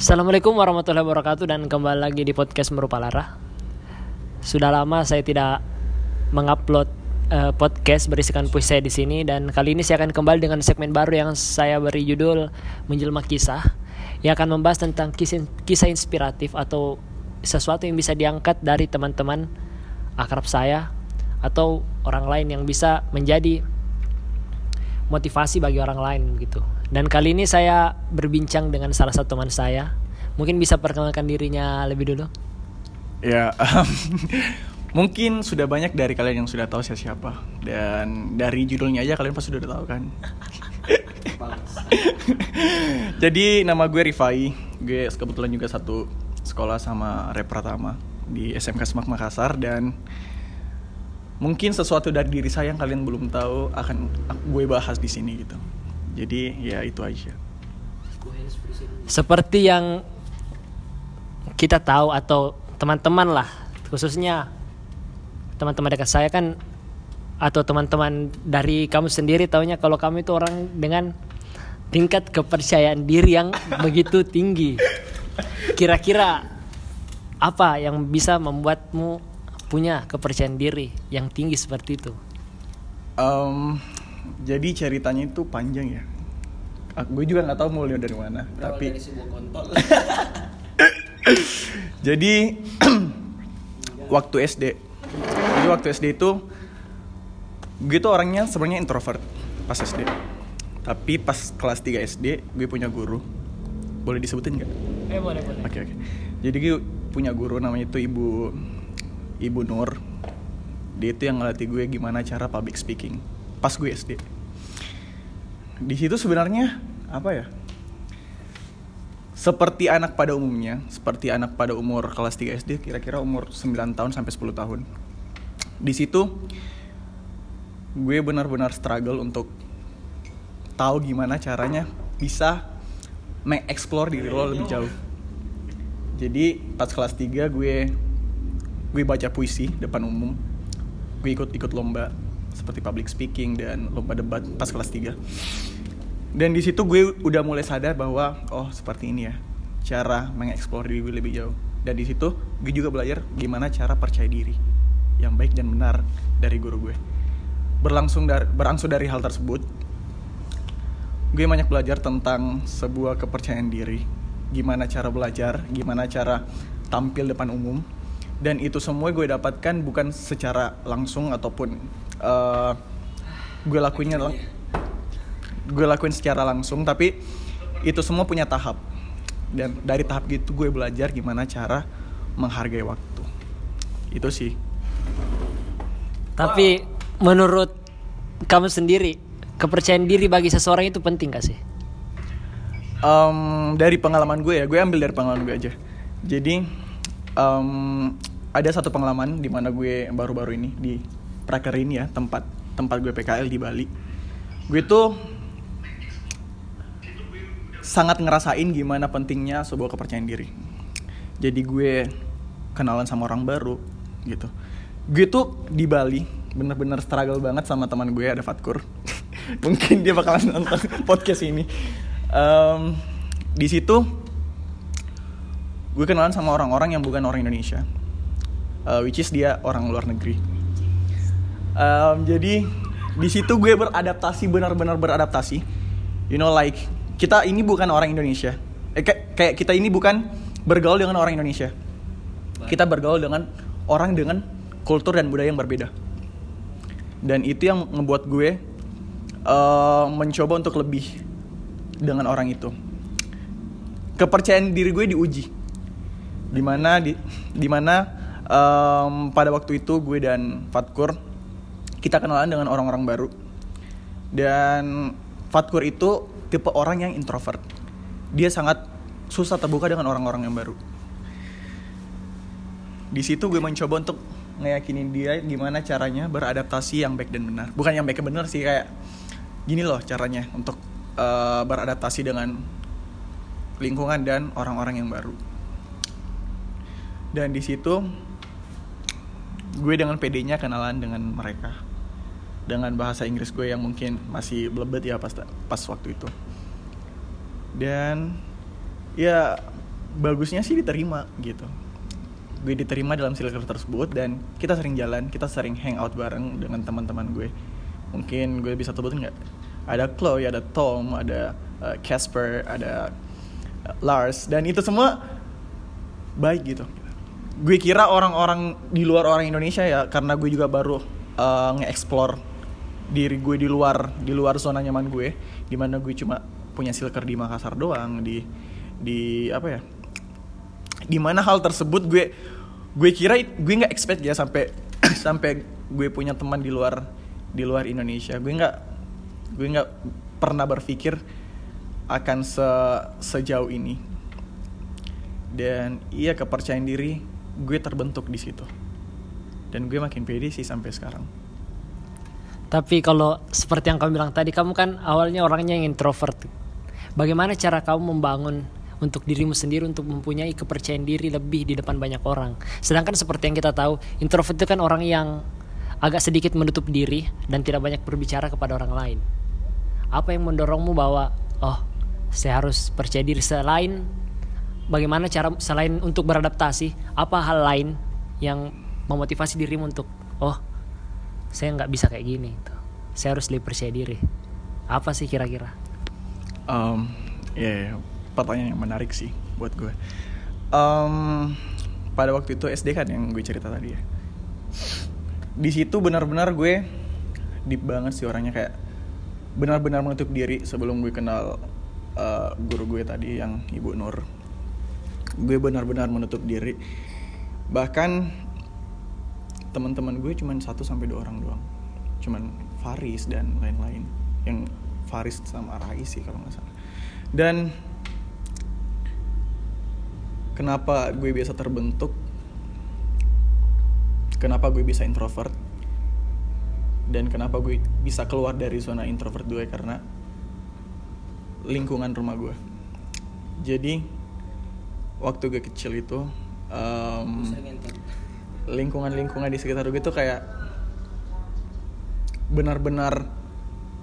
Assalamualaikum warahmatullahi wabarakatuh dan kembali lagi di podcast Merupa Lara. Sudah lama saya tidak mengupload uh, podcast berisikan puisi saya di sini dan kali ini saya akan kembali dengan segmen baru yang saya beri judul Menjelma Kisah yang akan membahas tentang kisah, kisah inspiratif atau sesuatu yang bisa diangkat dari teman-teman akrab saya atau orang lain yang bisa menjadi motivasi bagi orang lain gitu. Dan kali ini saya berbincang dengan salah satu teman saya. Mungkin bisa perkenalkan dirinya lebih dulu. Ya, um, mungkin sudah banyak dari kalian yang sudah tahu saya siapa dan dari judulnya aja kalian pasti sudah tahu kan. Jadi nama gue Rifai, gue kebetulan juga satu sekolah sama Rep Pratama di SMK Semak Makassar dan mungkin sesuatu dari diri saya yang kalian belum tahu akan gue bahas di sini gitu jadi ya itu aja seperti yang kita tahu atau teman-teman lah khususnya teman-teman dekat saya kan atau teman-teman dari kamu sendiri taunya kalau kamu itu orang dengan tingkat kepercayaan diri yang begitu tinggi kira-kira apa yang bisa membuatmu punya kepercayaan diri yang tinggi seperti itu? Um, jadi ceritanya itu panjang ya. Aku gue juga nggak tahu mulai dari mana. Berawal tapi dari kontol. jadi waktu SD, jadi waktu SD itu gue tuh orangnya sebenarnya introvert pas SD. Tapi pas kelas 3 SD gue punya guru. Boleh disebutin nggak? Eh boleh boleh. Oke okay, oke. Okay. Jadi gue punya guru namanya itu Ibu Ibu Nur dia itu yang ngelatih gue gimana cara public speaking pas gue SD di situ sebenarnya apa ya? Seperti anak pada umumnya seperti anak pada umur kelas 3 SD kira-kira umur 9 tahun sampai 10 tahun. Di situ gue benar-benar struggle untuk tahu gimana caranya bisa mengeksplor diri lo lebih jauh. Jadi pas kelas 3 gue gue baca puisi depan umum. Gue ikut ikut lomba seperti public speaking dan lomba debat pas kelas 3 dan di situ gue udah mulai sadar bahwa oh seperti ini ya cara mengeksplor diri gue lebih jauh. Dan di situ gue juga belajar gimana cara percaya diri yang baik dan benar dari guru gue. Berlangsung dari berangsur dari hal tersebut gue banyak belajar tentang sebuah kepercayaan diri. Gimana cara belajar gimana cara tampil depan umum. Dan itu semua gue dapatkan bukan secara langsung ataupun uh, gue lakuinnya gue lakuin secara langsung tapi itu semua punya tahap. Dan dari tahap gitu gue belajar gimana cara menghargai waktu. Itu sih. Tapi wow. menurut kamu sendiri kepercayaan diri bagi seseorang itu penting gak sih? Um, dari pengalaman gue ya gue ambil dari pengalaman gue aja. Jadi um, ada satu pengalaman di mana gue baru-baru ini di Prakerin ya tempat tempat gue PKL di Bali. Gue tuh sangat ngerasain gimana pentingnya sebuah kepercayaan diri. Jadi gue kenalan sama orang baru gitu. Gue tuh di Bali bener-bener struggle banget sama teman gue ada Fatkur mungkin dia bakalan nonton podcast ini. Um, di situ gue kenalan sama orang-orang yang bukan orang Indonesia. Uh, which is dia orang luar negeri. Um, jadi di situ gue beradaptasi benar-benar beradaptasi. You know like kita ini bukan orang Indonesia. Eh, kayak kita ini bukan bergaul dengan orang Indonesia. Kita bergaul dengan orang dengan kultur dan budaya yang berbeda. Dan itu yang ngebuat gue uh, mencoba untuk lebih dengan orang itu. Kepercayaan diri gue diuji. Di mana di di mana um, pada waktu itu gue dan Fatkur kita kenalan dengan orang-orang baru. Dan Fatkur itu tipe orang yang introvert. Dia sangat susah terbuka dengan orang-orang yang baru. Di situ gue mencoba untuk ngeyakinin dia gimana caranya beradaptasi yang baik dan benar. Bukan yang baik dan benar sih kayak gini loh caranya untuk uh, beradaptasi dengan lingkungan dan orang-orang yang baru. Dan di situ gue dengan PD-nya kenalan dengan mereka dengan bahasa Inggris gue yang mungkin masih belebet ya pas pas waktu itu. Dan ya bagusnya sih diterima gitu. Gue diterima dalam circle tersebut dan kita sering jalan kita sering hangout bareng dengan teman-teman gue. Mungkin gue bisa sebutin nggak? Ada Chloe ada Tom ada uh, Casper ada uh, Lars dan itu semua baik gitu. Gue kira orang-orang di luar orang Indonesia ya karena gue juga baru uh, nge-explore diri gue di luar di luar zona nyaman gue di mana gue cuma punya silker di Makassar doang di di apa ya? Di mana hal tersebut gue gue kira gue nggak expect ya sampai sampai gue punya teman di luar di luar Indonesia. Gue nggak gue nggak pernah berpikir akan se sejauh ini. Dan iya kepercayaan diri gue terbentuk di situ. Dan gue makin pede sih sampai sekarang Tapi kalau seperti yang kamu bilang tadi, kamu kan awalnya orangnya yang introvert. Bagaimana cara kamu membangun untuk dirimu sendiri untuk mempunyai kepercayaan diri lebih di depan banyak orang? Sedangkan seperti yang kita tahu, introvert itu kan orang yang agak sedikit menutup diri dan tidak banyak berbicara kepada orang lain. Apa yang mendorongmu bahwa oh, saya harus percaya diri selain bagaimana cara selain untuk beradaptasi, apa hal lain yang memotivasi dirimu untuk oh, saya nggak bisa kayak gini gitu. saya harus lebih percaya diri. Apa sih kira-kira? Um, ya yeah, pertanyaan yang menarik sih buat gue. Um, pada waktu itu SD kan yang gue cerita tadi ya. Di situ benar-benar gue deep banget sih orangnya kayak benar-benar menutup diri sebelum gue kenal uh, guru gue tadi yang ibu Nur. Gue benar-benar menutup diri. Bahkan teman-teman gue cuman satu sampai dua orang doang. Cuman Faris dan lain-lain. Yang Faris sama Rais sih kalau nggak salah. Dan kenapa gue biasa terbentuk? Kenapa gue bisa introvert? Dan kenapa gue bisa keluar dari zona introvert gue? Karena lingkungan rumah gue. Jadi waktu gue kecil itu um, lingkungan-lingkungan di sekitar gue tuh kayak benar-benar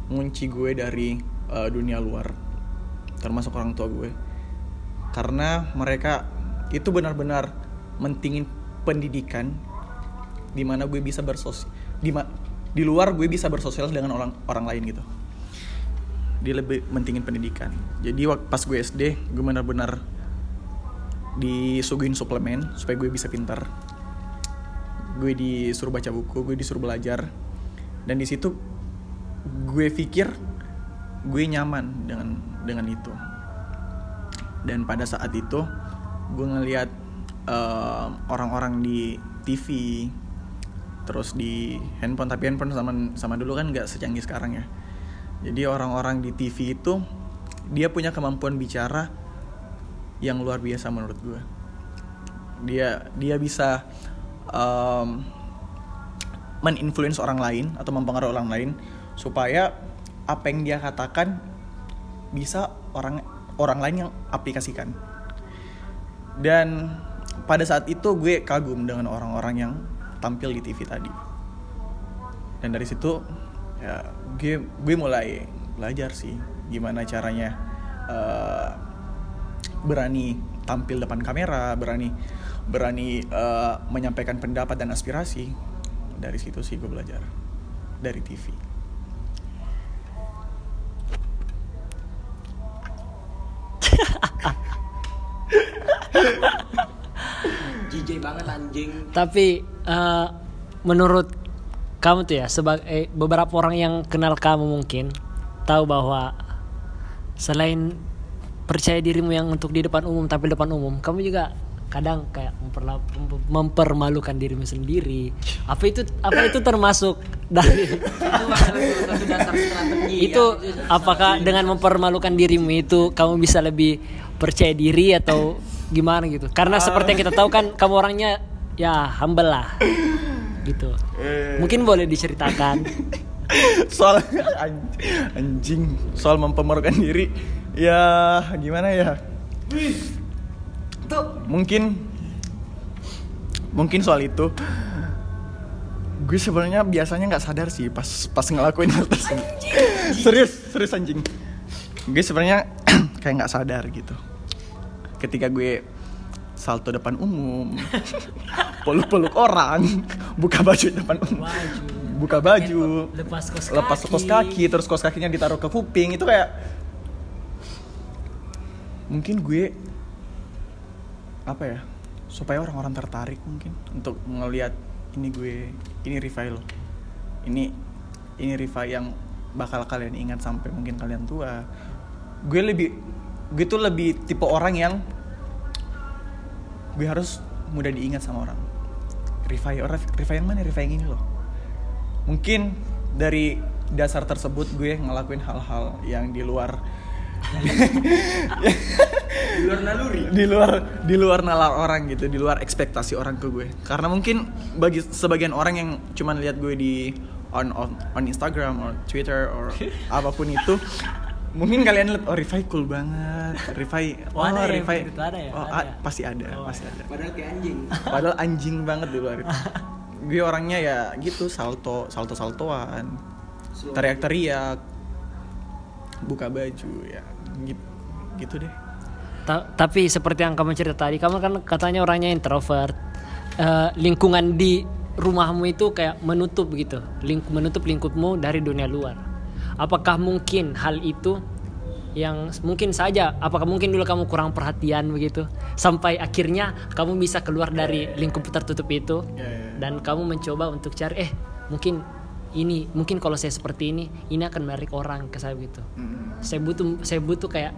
ngunci gue dari uh, dunia luar termasuk orang tua gue. Karena mereka itu benar-benar mentingin pendidikan di mana gue bisa bersosial di di luar gue bisa bersosial dengan orang orang lain gitu. Dia lebih mentingin pendidikan. Jadi pas gue SD gue benar-benar disuguhin suplemen supaya gue bisa pintar gue disuruh baca buku gue disuruh belajar. Dan di situ gue pikir gue nyaman dengan dengan itu. Dan pada saat itu gue ngeliat uh, orang-orang di TV terus di handphone tapi handphone sama sama dulu kan nggak secanggih sekarang ya. Jadi orang-orang di TV itu dia punya kemampuan bicara yang luar biasa menurut gue. Dia dia bisa um, meninfluence orang lain atau mempengaruhi orang lain supaya apa yang dia katakan bisa orang orang lain yang aplikasikan. Dan pada saat itu gue kagum dengan orang-orang yang tampil di TV tadi. Dan dari situ ya gue gue mulai belajar sih gimana caranya uh, berani tampil depan kamera berani berani uh, menyampaikan pendapat dan aspirasi. Dari situ sih gue belajar. Dari TV JJ banget anjing. Tapi uh, menurut kamu tuh ya sebagai eh, beberapa orang yang kenal kamu mungkin tahu bahwa selain percaya dirimu yang untuk di depan umum tapi depan umum. Kamu juga kadang kayak memperla, mempermalukan dirimu sendiri. Apa itu apa itu termasuk dari itu apakah dengan mempermalukan dirimu itu kamu bisa lebih percaya diri atau gimana gitu? Karena seperti yang kita tahu kan kamu orangnya ya humble lah. Gitu. Mungkin boleh diceritakan. Soal anjing. Soal mempermalukan diri ya gimana ya? Tuh mungkin mungkin soal itu gue sebenarnya biasanya nggak sadar sih pas pas ngelakuin hal tersebut. Serius serius anjing. Gue sebenarnya kayak nggak sadar gitu. Ketika gue salto depan umum peluk-peluk orang buka baju depan umum Baju. buka baju Lepas kos kaki. lepas kos kaki terus kos kakinya ditaruh ke kuping itu kayak mungkin gue apa ya supaya orang-orang tertarik mungkin untuk ngelihat ini gue ini lo. Ini ini Rifai yang bakal kalian ingat sampai mungkin kalian tua. Gue lebih gue tuh lebih tipe orang yang gue harus mudah diingat sama orang. Rifai orang Rifai yang mana? Rifai yang ini loh. Mungkin dari dasar tersebut gue ngelakuin hal-hal yang di luar Di luar naluri. di luar di luar nalar orang gitu di luar ekspektasi orang ke gue. Karena mungkin bagi sebagian orang yang cuman lihat gue di on on, on Instagram or Twitter or apa pun itu mungkin kalian lihat oh Rifai cool banget. Rifai Oh, ada ya, Rifai. Begitu ada ya? oh, Ada ya? pasti ada Oh, pasti ada. Padahal kayak anjing. padahal anjing banget di luar itu. Gue orangnya ya gitu salto salto saltoan teriak-teriak buka baju ya gitu gitu deh Ta- tapi seperti yang kamu cerita tadi, kamu kan katanya orangnya introvert. Eh, lingkungan di rumahmu itu kayak menutup gitu, Ling- menutup lingkupmu dari dunia luar. Apakah mungkin hal itu yang mungkin saja, apakah mungkin dulu kamu kurang perhatian begitu, sampai akhirnya kamu bisa keluar dari lingkup tertutup itu, Ya, ya. dan kamu mencoba untuk cari, eh mungkin ini, mungkin kalau saya seperti ini, ini akan menarik orang ke saya gitu saya butuh saya butuh kayak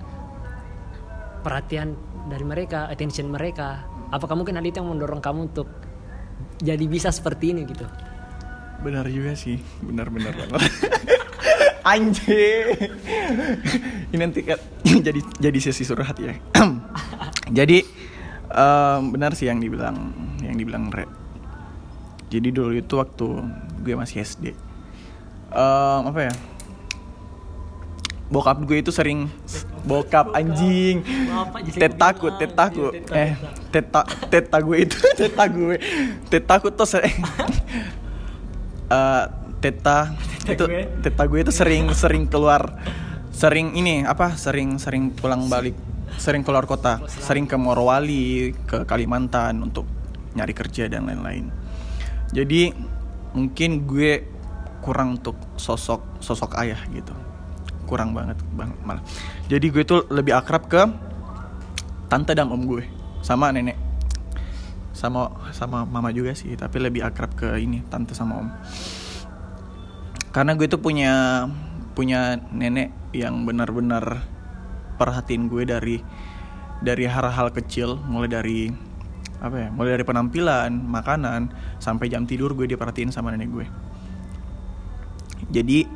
perhatian dari mereka attention mereka apakah mungkin hal itu yang mendorong kamu untuk jadi bisa seperti ini gitu Benar juga sih, benar-benar banget. Anjing. Ini nanti kan jadi jadi sesi surhat ya. jadi em, benar sih yang dibilang yang dibilang Re. Jadi dulu itu waktu gue masih SD. Em, apa ya? Bokap gue itu sering bokap anjing. Tetaku. Iya, teta, Eh, teta teta gue itu teta gue. Tetaku tuh sering eh teta itu teta gue itu sering sering keluar sering ini apa sering sering pulang balik sering keluar kota sering ke Morowali ke Kalimantan untuk nyari kerja dan lain-lain jadi mungkin gue kurang untuk sosok sosok ayah gitu. Kurang banget banget malah. Jadi gue tuh lebih akrab ke tante dan om gue sama nenek. Sama sama mama juga sih tapi lebih akrab ke ini tante sama om. Karena gue tuh punya punya nenek yang benar-benar perhatiin gue dari dari hal-hal kecil mulai dari apa ya mulai dari penampilan makanan sampai jam tidur gue diperhatiin sama nenek gue. Jadi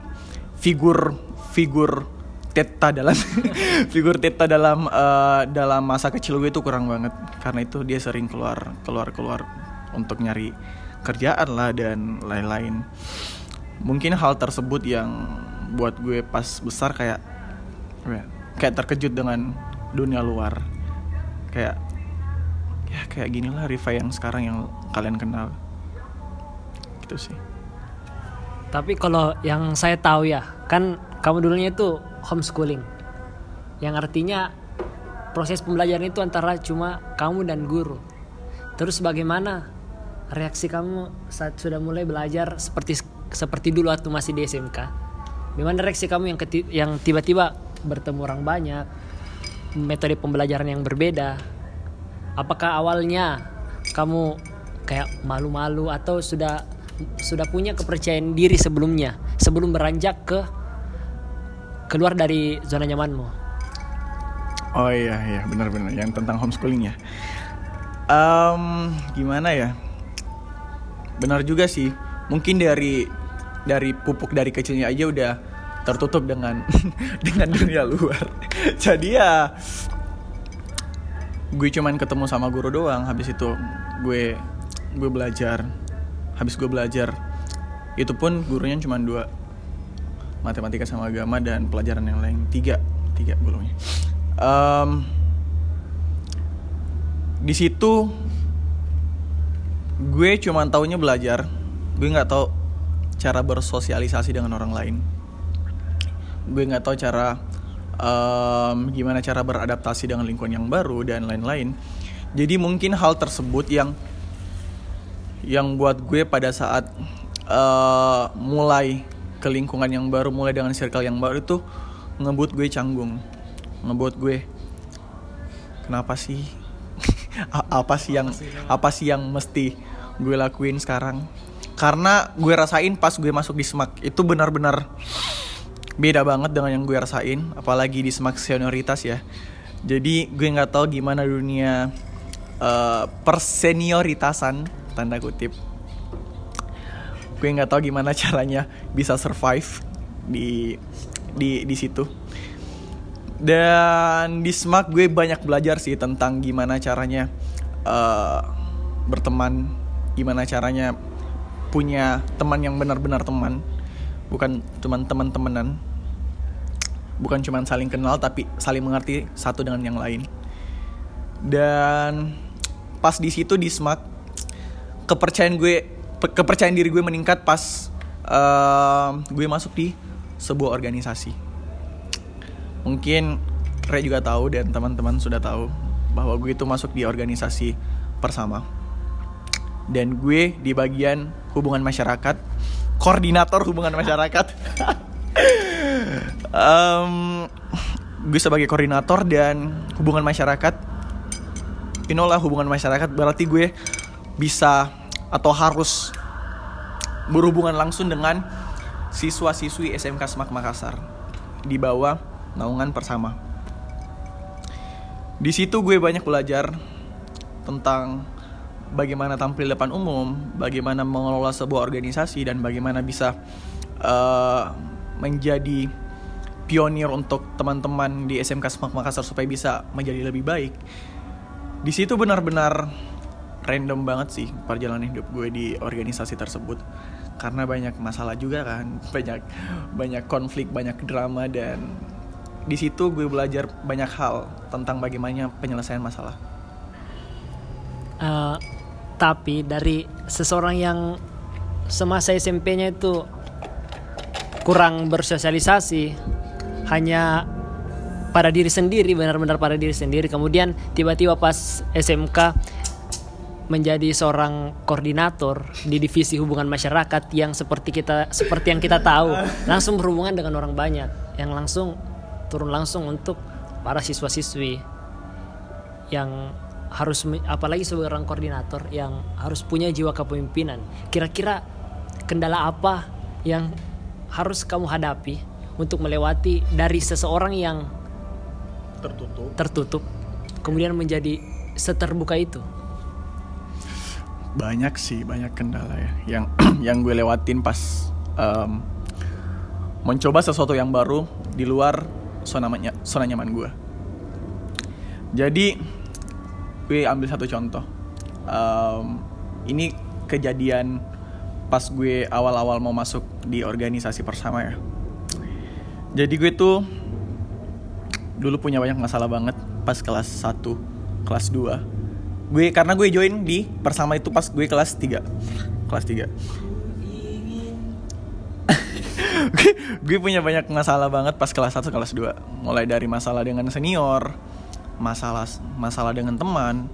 figur figur Teta dalam figur Teta dalam eh, dalam masa kecil gue itu kurang banget. Karena itu dia sering keluar keluar keluar untuk nyari kerjaan lah dan lain-lain. Mungkin hal tersebut yang buat gue pas besar kayak ya, kayak terkejut dengan dunia luar. Kayak ya kayak gini lah Riva yang sekarang yang kalian kenal. Gitu sih. Tapi kalau yang saya tahu ya kan kamu dulunya itu homeschooling. Yang artinya proses pembelajaran itu antara cuma kamu dan guru. Terus bagaimana reaksi kamu saat sudah mulai belajar seperti seperti dulu waktu masih di SMK Gimana reaksi kamu yang keti- yang tiba-tiba bertemu orang banyak, metode pembelajaran yang berbeda? Apakah awalnya kamu kayak malu-malu atau sudah sudah punya kepercayaan diri sebelumnya sebelum beranjak ke keluar dari zona nyamanmu? Oh iya iya benar-benar yang tentang homeschooling ya. Em, gimana ya? Benar juga sih. Mungkin dari dari pupuk dari kecilnya aja udah tertutup dengan dengan dunia luar. Jadi ya gue cuman ketemu sama guru doang. Habis itu gue gue belajar. Habis gue belajar itu pun gurunya cuma dua. Matematika sama agama dan pelajaran yang lain. Tiga tiga gurunya. Em, di situ gue cuma taunya belajar. Gue nggak tahu cara bersosialisasi dengan orang lain. Gue nggak tahu cara em, gimana cara beradaptasi dengan lingkungan yang baru dan lain-lain. Jadi mungkin hal tersebut yang yang buat gue pada saat eh, mulai ke lingkungan yang baru mulai dengan circle yang baru itu ngebuat gue canggung. Ngebuat gue kenapa sih? Apa sih yang apa sih yang mesti gue lakuin sekarang? Karena gue rasain pas gue masuk di SMAK itu benar-benar beda banget dengan yang gue rasain apalagi di SMAK senioritas ya. Jadi gue nggak tahu gimana dunia eh, persenioritasan tanda kutip. Gue nggak tahu gimana caranya bisa survive di di di situ. Dan di SMAK gue banyak belajar sih tentang gimana caranya eh, berteman gimana caranya punya teman yang benar-benar teman bukan teman teman temenan bukan cuma saling kenal tapi saling mengerti satu dengan yang lain. Dan pas di situ di SMAK kepercayaan gue pe- kepercayaan diri gue meningkat pas eh, gue masuk di sebuah organisasi. Mungkin Ray juga tahu dan teman-teman sudah tahu bahwa gue itu masuk di organisasi persama. Dan gue di bagian hubungan masyarakat koordinator hubungan masyarakat Em, gue sebagai koordinator dan hubungan masyarakat you know lah hubungan masyarakat berarti gue bisa atau harus berhubungan langsung dengan siswa-siswi SMK Semak Makassar di bawah naungan bersama. Di situ gue banyak belajar tentang bagaimana tampil depan umum, bagaimana mengelola sebuah organisasi dan bagaimana bisa eh, menjadi pionir untuk teman-teman di SMK Semak Makassar supaya bisa menjadi lebih baik. Di situ benar-benar random banget sih perjalanan hidup gue di organisasi tersebut karena banyak masalah juga kan banyak banyak konflik banyak drama dan di situ gue belajar banyak hal tentang bagaimana penyelesaian masalah Eh, tapi dari seseorang yang semasa SMP-nya itu kurang bersosialisasi hanya pada diri sendiri benar-benar pada diri sendiri. Kemudian tiba-tiba pas SMK menjadi seorang koordinator di divisi hubungan masyarakat yang seperti kita seperti yang kita tahu langsung berhubungan dengan orang banyak yang langsung turun langsung untuk para siswa-siswi yang harus apalagi seorang koordinator yang harus punya jiwa kepemimpinan. Kira-kira kendala apa yang harus kamu hadapi untuk melewati dari seseorang yang tertutup tertutup kemudian menjadi seterbuka itu? banyak sih banyak kendala ya yang yang gue lewatin pas em, mencoba sesuatu yang baru di luar zona zona nyaman gue jadi gue ambil satu contoh Em, ini kejadian pas gue awal-awal mau masuk di organisasi persama ya jadi gue tuh dulu punya banyak masalah banget pas kelas 1, kelas 2. Gue karena gue join di persama itu pas gue kelas 3. Kelas 3. gue, gue punya banyak masalah banget pas kelas 1, kelas 2. Mulai dari masalah dengan senior, masalah masalah dengan teman,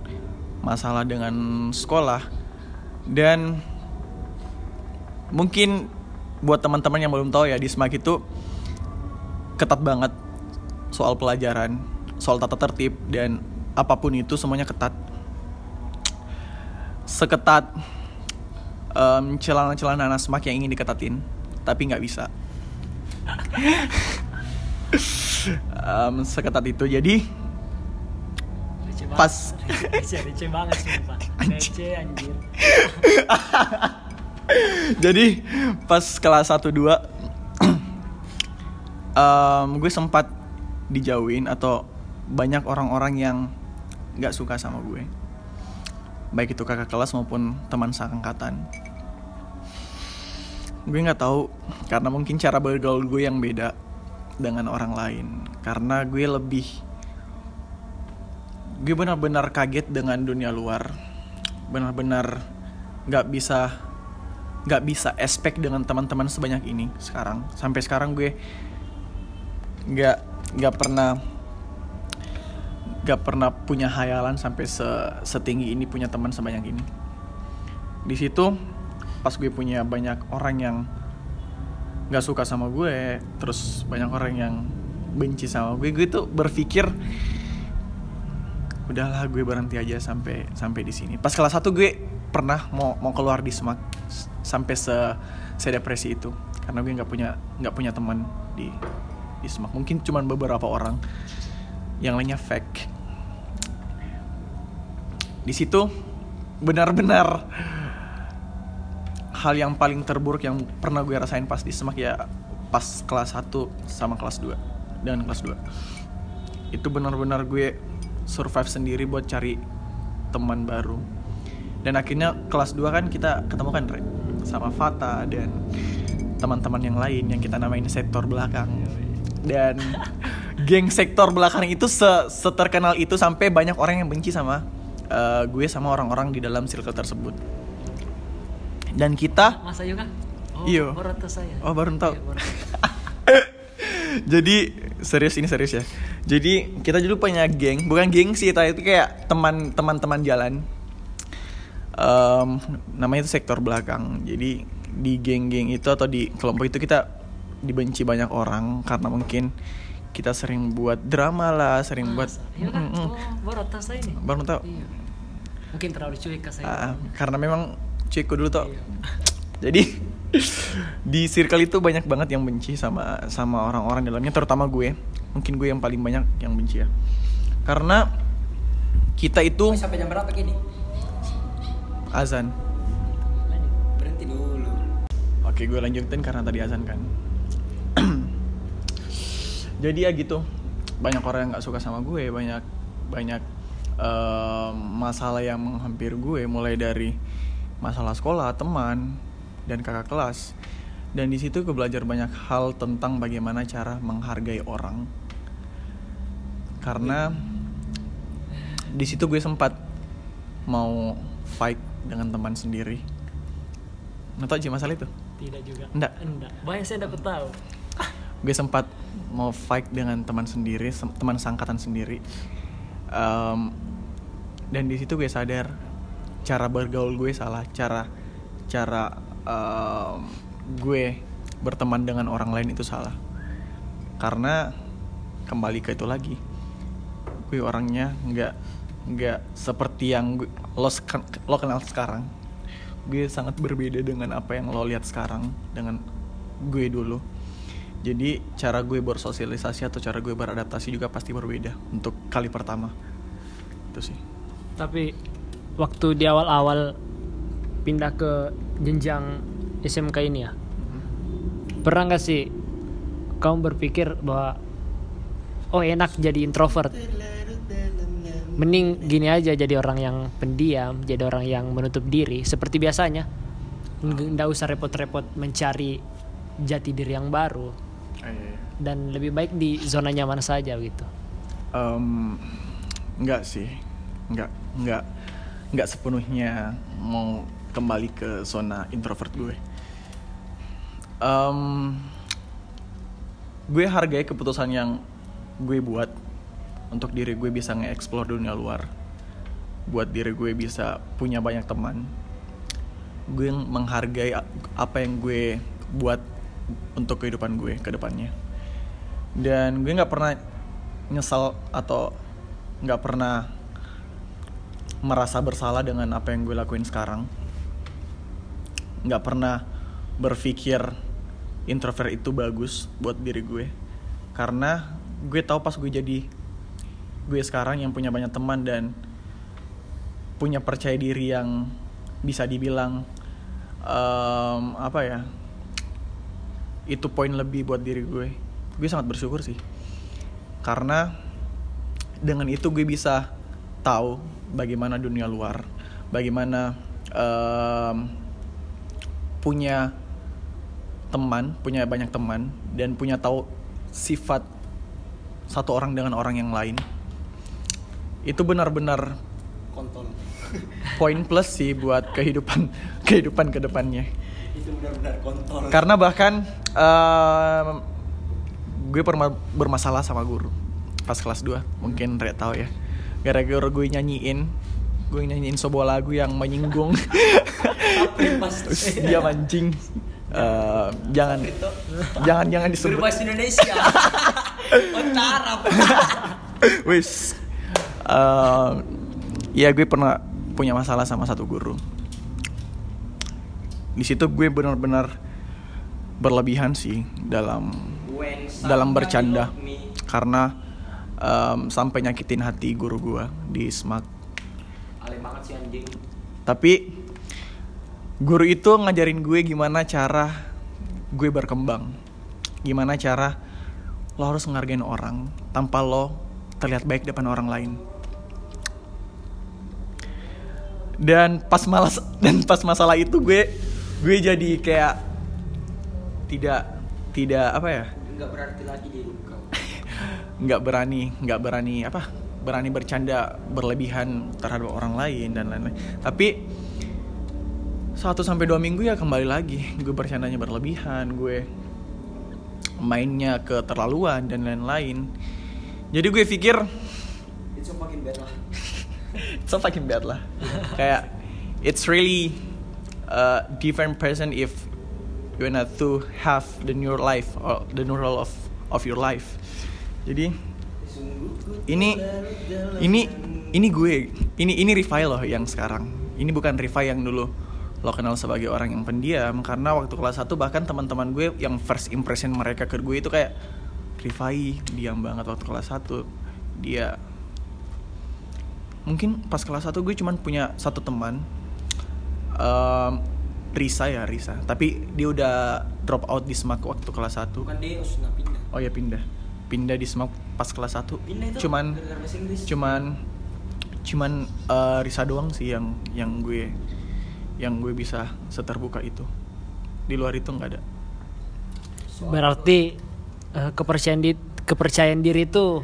masalah dengan sekolah. Dan mungkin buat teman-teman yang belum tahu ya di SMAK itu ketat banget soal pelajaran, soal tata tertib dan apa pun itu semuanya ketat. Seketat em, celana-celana anak semak yang ingin diketatin, tapi nggak bisa. Em, seketat itu jadi Pas. receh, receh banget sumpah. Receh anjir. jadi pas kelas 1 2 em, gue sempat dijauhin atau banyak orang-orang yang nggak suka sama gue baik itu kakak kelas maupun teman seangkatan gue nggak tahu karena mungkin cara bergaul gue yang beda dengan orang lain karena gue lebih gue benar-benar kaget dengan dunia luar. Benar-benar nggak bisa nggak bisa expect dengan teman-teman sebanyak ini sekarang. Sampai sekarang gue nggak nggak pernah gak pernah punya hayalan sampai se- setinggi ini punya teman sebanyak ini. Di situ pas gue punya banyak orang yang nggak suka sama gue terus banyak orang yang benci sama gue gue tuh berpikir udahlah gue berhenti aja sampai sampai di sini. Pas kelas 1 gue pernah mau mau keluar di semak sampai se se depresi itu. Karena gue nggak punya nggak punya teman di di semak. Mungkin cuman beberapa orang. Yang lainnya fake. Di situ benar-benar hal yang paling terburuk yang pernah gue rasain pas di semak ya pas kelas 1 sama kelas 2 dan kelas 2 itu benar-benar gue survive sendiri buat cari teman baru dan akhirnya kelas 2 kan kita ketemu kan Re sama Fata dan teman-teman yang lain yang kita namain sektor belakang dan geng sektor belakang itu se seterkenal itu sampai banyak orang yang benci sama eh, gue sama orang-orang di dalam circle tersebut dan kita Masa juga? Oh, Iyo. baru tahu saya. Oh, baru tahu. Iya, baru tahu. jadi serius ini serius ya jadi kita dulu punya geng bukan geng sih tapi itu kayak teman teman teman jalan Em, namanya itu sektor belakang jadi di geng-geng itu atau di kelompok itu kita dibenci banyak orang karena mungkin kita sering buat drama lah sering buat Masa? Iya kan? Mm, mm. Oh, baru tahu saya nih. baru tahu Iya. Mungkin terlalu cuek ke saya. Ah, karena memang cueku dulu tuh Iya. jadi di circle itu banyak banget yang benci sama sama orang-orang dalamnya terutama gue. Mungkin gue yang paling banyak yang benci ya. Karena kita itu Sampai jam berapa gini? azan. Berhenti dulu. oke gue lanjutin karena tadi azan kan. Jadi ya gitu. Banyak orang yang nggak suka sama gue banyak banyak em, masalah yang menghampiri gue mulai dari masalah sekolah teman dan kakak kelas dan di situ gue belajar banyak hal tentang bagaimana cara menghargai orang karena di situ gue sempat mau fight dengan teman sendiri nggak tahu aja masalah itu Tidak juga. Enggak. Enggak. Banyak saya dapat tahu. gue sempat mau fight dengan teman sendiri teman sangkatan sendiri Em, dan di situ gue sadar cara bergaul gue salah cara cara em, gue berteman dengan orang lain itu salah. Karena kembali ke itu lagi gue orangnya nggak nggak seperti yang gue, lo lo kenal sekarang. Gue sangat berbeda dengan apa yang lo lihat sekarang dengan gue dulu. Jadi cara gue bersosialisasi atau cara gue beradaptasi juga pasti berbeda untuk kali pertama. Itu sih. Tapi waktu di awal-awal pindah ke jenjang SMK ini ya, pernah nggak sih kamu berpikir bahwa oh enak jadi introvert, mending gini aja jadi orang yang pendiam, jadi orang yang menutup diri seperti biasanya, nggak usah repot-repot mencari jati diri yang baru. Dan lebih baik di zona nyaman saja gitu. Em, nggak sih. Nggak nggak nggak sepenuhnya mau kembali ke zona introvert gue. Em, gue hargai keputusan yang gue buat untuk diri gue bisa nge-explore dunia luar. Buat diri gue bisa punya banyak teman. Gue menghargai apa yang gue buat untuk kehidupan gue ke depannya. Dan gue nggak pernah nyesal atau nggak pernah merasa bersalah dengan apa yang gue lakuin sekarang nggak pernah berpikir introvert itu bagus buat diri gue. Karena gue tahu pas gue jadi gue sekarang yang punya banyak teman dan punya percaya diri yang bisa dibilang em, apa ya itu poin lebih buat diri gue. Gue sangat bersyukur sih. Karena dengan itu gue bisa tahu bagaimana dunia luar bagaimana em, punya teman punya banyak teman dan punya tahu sifat satu orang dengan orang yang lain itu benar-benar Kontol. poin plus sih buat kehidupan kehidupan ke depannya Itu benar-benar kontol. karena bahkan em, gue pernah bermasalah sama guru pas kelas 2 mungkin Red tahu ya gara-gara gue nyanyiin gue nyanyiin sebuah lagu yang menyinggung. Terus dia mancing. Eh, jangan jangan jangan disebut. Berbahasa Indonesia. Utara. wis. Eh, ya gue pernah punya masalah sama satu guru. Di situ gue benar-benar berlebihan sih dalam dalam bercanda. karena em, sampai nyakitin hati guru gue di SMAK Ale banget sih anjing. tapi guru itu ngajarin gue gimana cara gue berkembang. Gimana cara lo harus ngargain orang tanpa lo terlihat baik depan orang lain. Dan pas malas dan pas masalah itu gue gue jadi kayak tidak tidak apa ya? Enggak berarti lagi di nggak berani nggak berani apa berani bercanda berlebihan terhadap orang lain dan lain-lain. Tapi satu sampai dua minggu ya kembali lagi. Gue bercandanya berlebihan gue mainnya keterlaluan dan lain-lain. Jadi gue pikir Itu makin bad lah. it's so fucking bad lah. Kayak it's really a different person if you wanna to have the new life or the new role of of your life. Jadi ini ini ini gue ini ini Rifai loh yang sekarang. Ini bukan Rifai yang dulu lo kenal sebagai orang yang pendiam karena waktu kelas 1 bahkan teman-teman gue yang first impression mereka ke gue itu kayak Rifai diam banget waktu kelas 1 dia mungkin pas kelas 1 gue cuman punya satu teman Em, Risa ya Risa. Tapi dia udah drop out di SMAK waktu kelas 1 Bukan Deus, nah pindah. oh ya pindah pindah di SMAK pas kelas 1 Pindah itu cuman cuman cuman eh, Risa doang sih yang yang gue yang gue bisa seterbuka itu. Di luar itu nggak ada. Berarti eh, kepercayaan di kepercayaan diri itu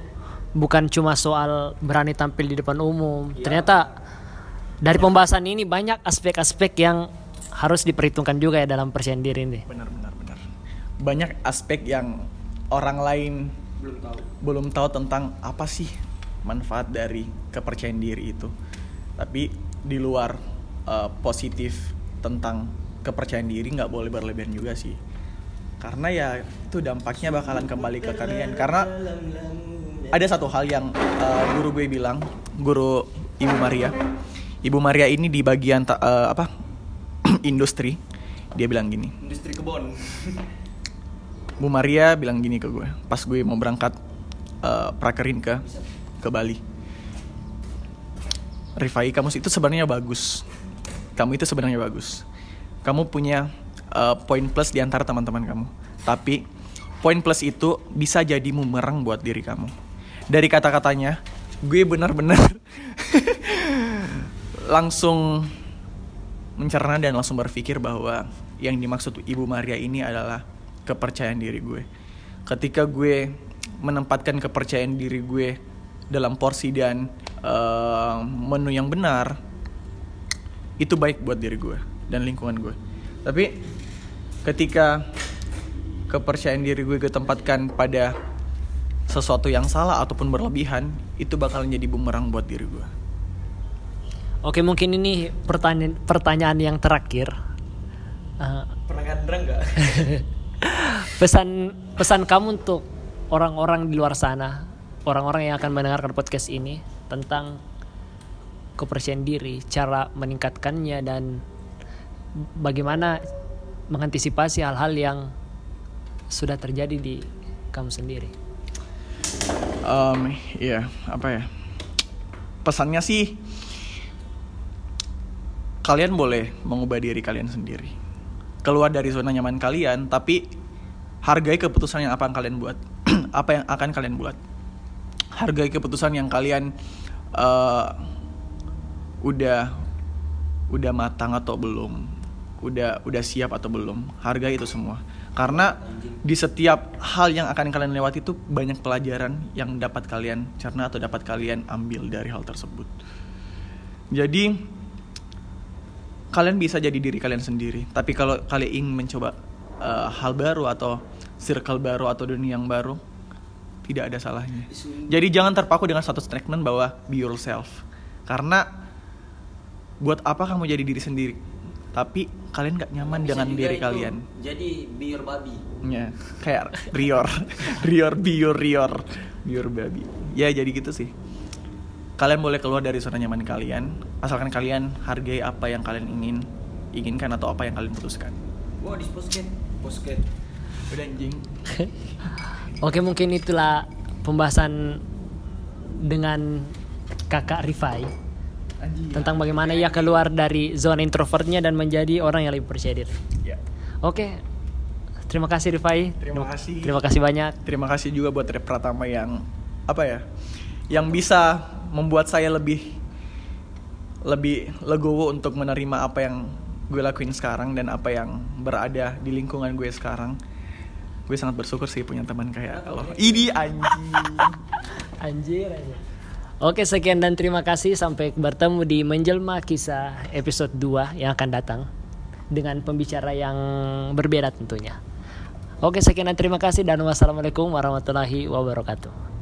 bukan cuma soal berani tampil di depan umum. Ternyata dari pembahasan ini banyak aspek-aspek yang harus diperhitungkan juga ya dalam percayaan diri ini. benar benar benar. Banyak aspek yang orang lain belum tahu. belum tahu tentang apa sih manfaat dari kepercayaan diri itu. Tapi di luar eh, positif tentang kepercayaan diri nggak boleh berlebihan juga sih. Karena ya itu dampaknya bakalan kembali ke kalian. Karena ada satu hal yang eh, guru gue bilang guru ibu Maria. Ibu Maria ini di bagian ta- eh, apa industri dia bilang gini. Industri kebon. Bu Maria bilang gini ke gue pas gue mau berangkat eh, prakerin ke ke Bali. Rifai kamu itu sebenarnya bagus. Kamu itu sebenarnya bagus. Kamu punya eh, poin plus di antara teman-teman kamu. Tapi poin plus itu bisa jadi bumerang buat diri kamu. Dari kata-katanya, gue benar-benar langsung mencerna dan langsung berpikir bahwa yang dimaksud Ibu Maria ini adalah kepercayaan diri gue. Ketika gue menempatkan kepercayaan diri gue dalam porsi dan eh, menu yang benar, itu baik buat diri gue dan lingkungan gue. Tapi ketika kepercayaan diri gue gue tempatkan pada sesuatu yang salah ataupun berlebihan, itu bakalan jadi bumerang buat diri gue. Oke, mungkin ini pertanyaan pertanyaan yang terakhir. Eh, Pernah gandreng nggak? pesan pesan kamu untuk orang-orang di luar sana, orang-orang yang akan mendengarkan podcast ini tentang kepercayaan diri, cara meningkatkannya dan bagaimana mengantisipasi hal-hal yang sudah terjadi di kamu sendiri. Um, iya, apa ya? Pesannya sih kalian boleh mengubah diri kalian sendiri. Keluar dari zona nyaman kalian, tapi hargai keputusan yang apa yang kalian buat. apa yang akan kalian buat. Hargai keputusan yang kalian eh, udah udah matang atau belum. Udah udah siap atau belum. Hargai itu semua. Karena di setiap hal yang akan kalian lewati itu banyak pelajaran yang dapat kalian cerna atau dapat kalian ambil dari hal tersebut. Jadi kalian bisa jadi diri kalian sendiri. Tapi kalau kalian ingin mencoba uh, hal baru atau circle baru atau dunia yang baru, tidak ada salahnya. Jadi jangan terpaku dengan satu statement bahwa be yourself. Karena buat apa kamu jadi diri sendiri? Tapi kalian gak nyaman Bisa dengan diri kalian. Jadi biar babi. Ya, kayak Rior, Rior, be your Rior, be your baby. Ya jadi gitu sih. Kalian boleh keluar dari zona nyaman kalian, asalkan kalian hargai apa yang kalian ingin inginkan atau apa yang kalian putuskan. Wah di posket, posket. Udah anjing. Oke mungkin itulah pembahasan dengan kakak Rifai tentang bagaimana ia keluar dari zona introvertnya dan menjadi orang yang lebih percaya diri. Ya. Oke, terima kasih Rifai. Terima kasih. Terima kasih banyak. Terima kasih juga buat Rep Pratama yang apa ya? Yang bisa membuat saya lebih lebih legowo untuk menerima apa yang gue lakuin sekarang dan apa yang berada di lingkungan gue sekarang. Gue sangat bersyukur sih punya teman kayak lo. Ini anjing. Anjir aja. Oke, sekian dan terima kasih sampai bertemu di Menjelma Kisah episode 2 yang akan datang dengan pembicara yang berbeda tentunya. Oke, sekian dan terima kasih dan wassalamualaikum warahmatullahi wabarakatuh.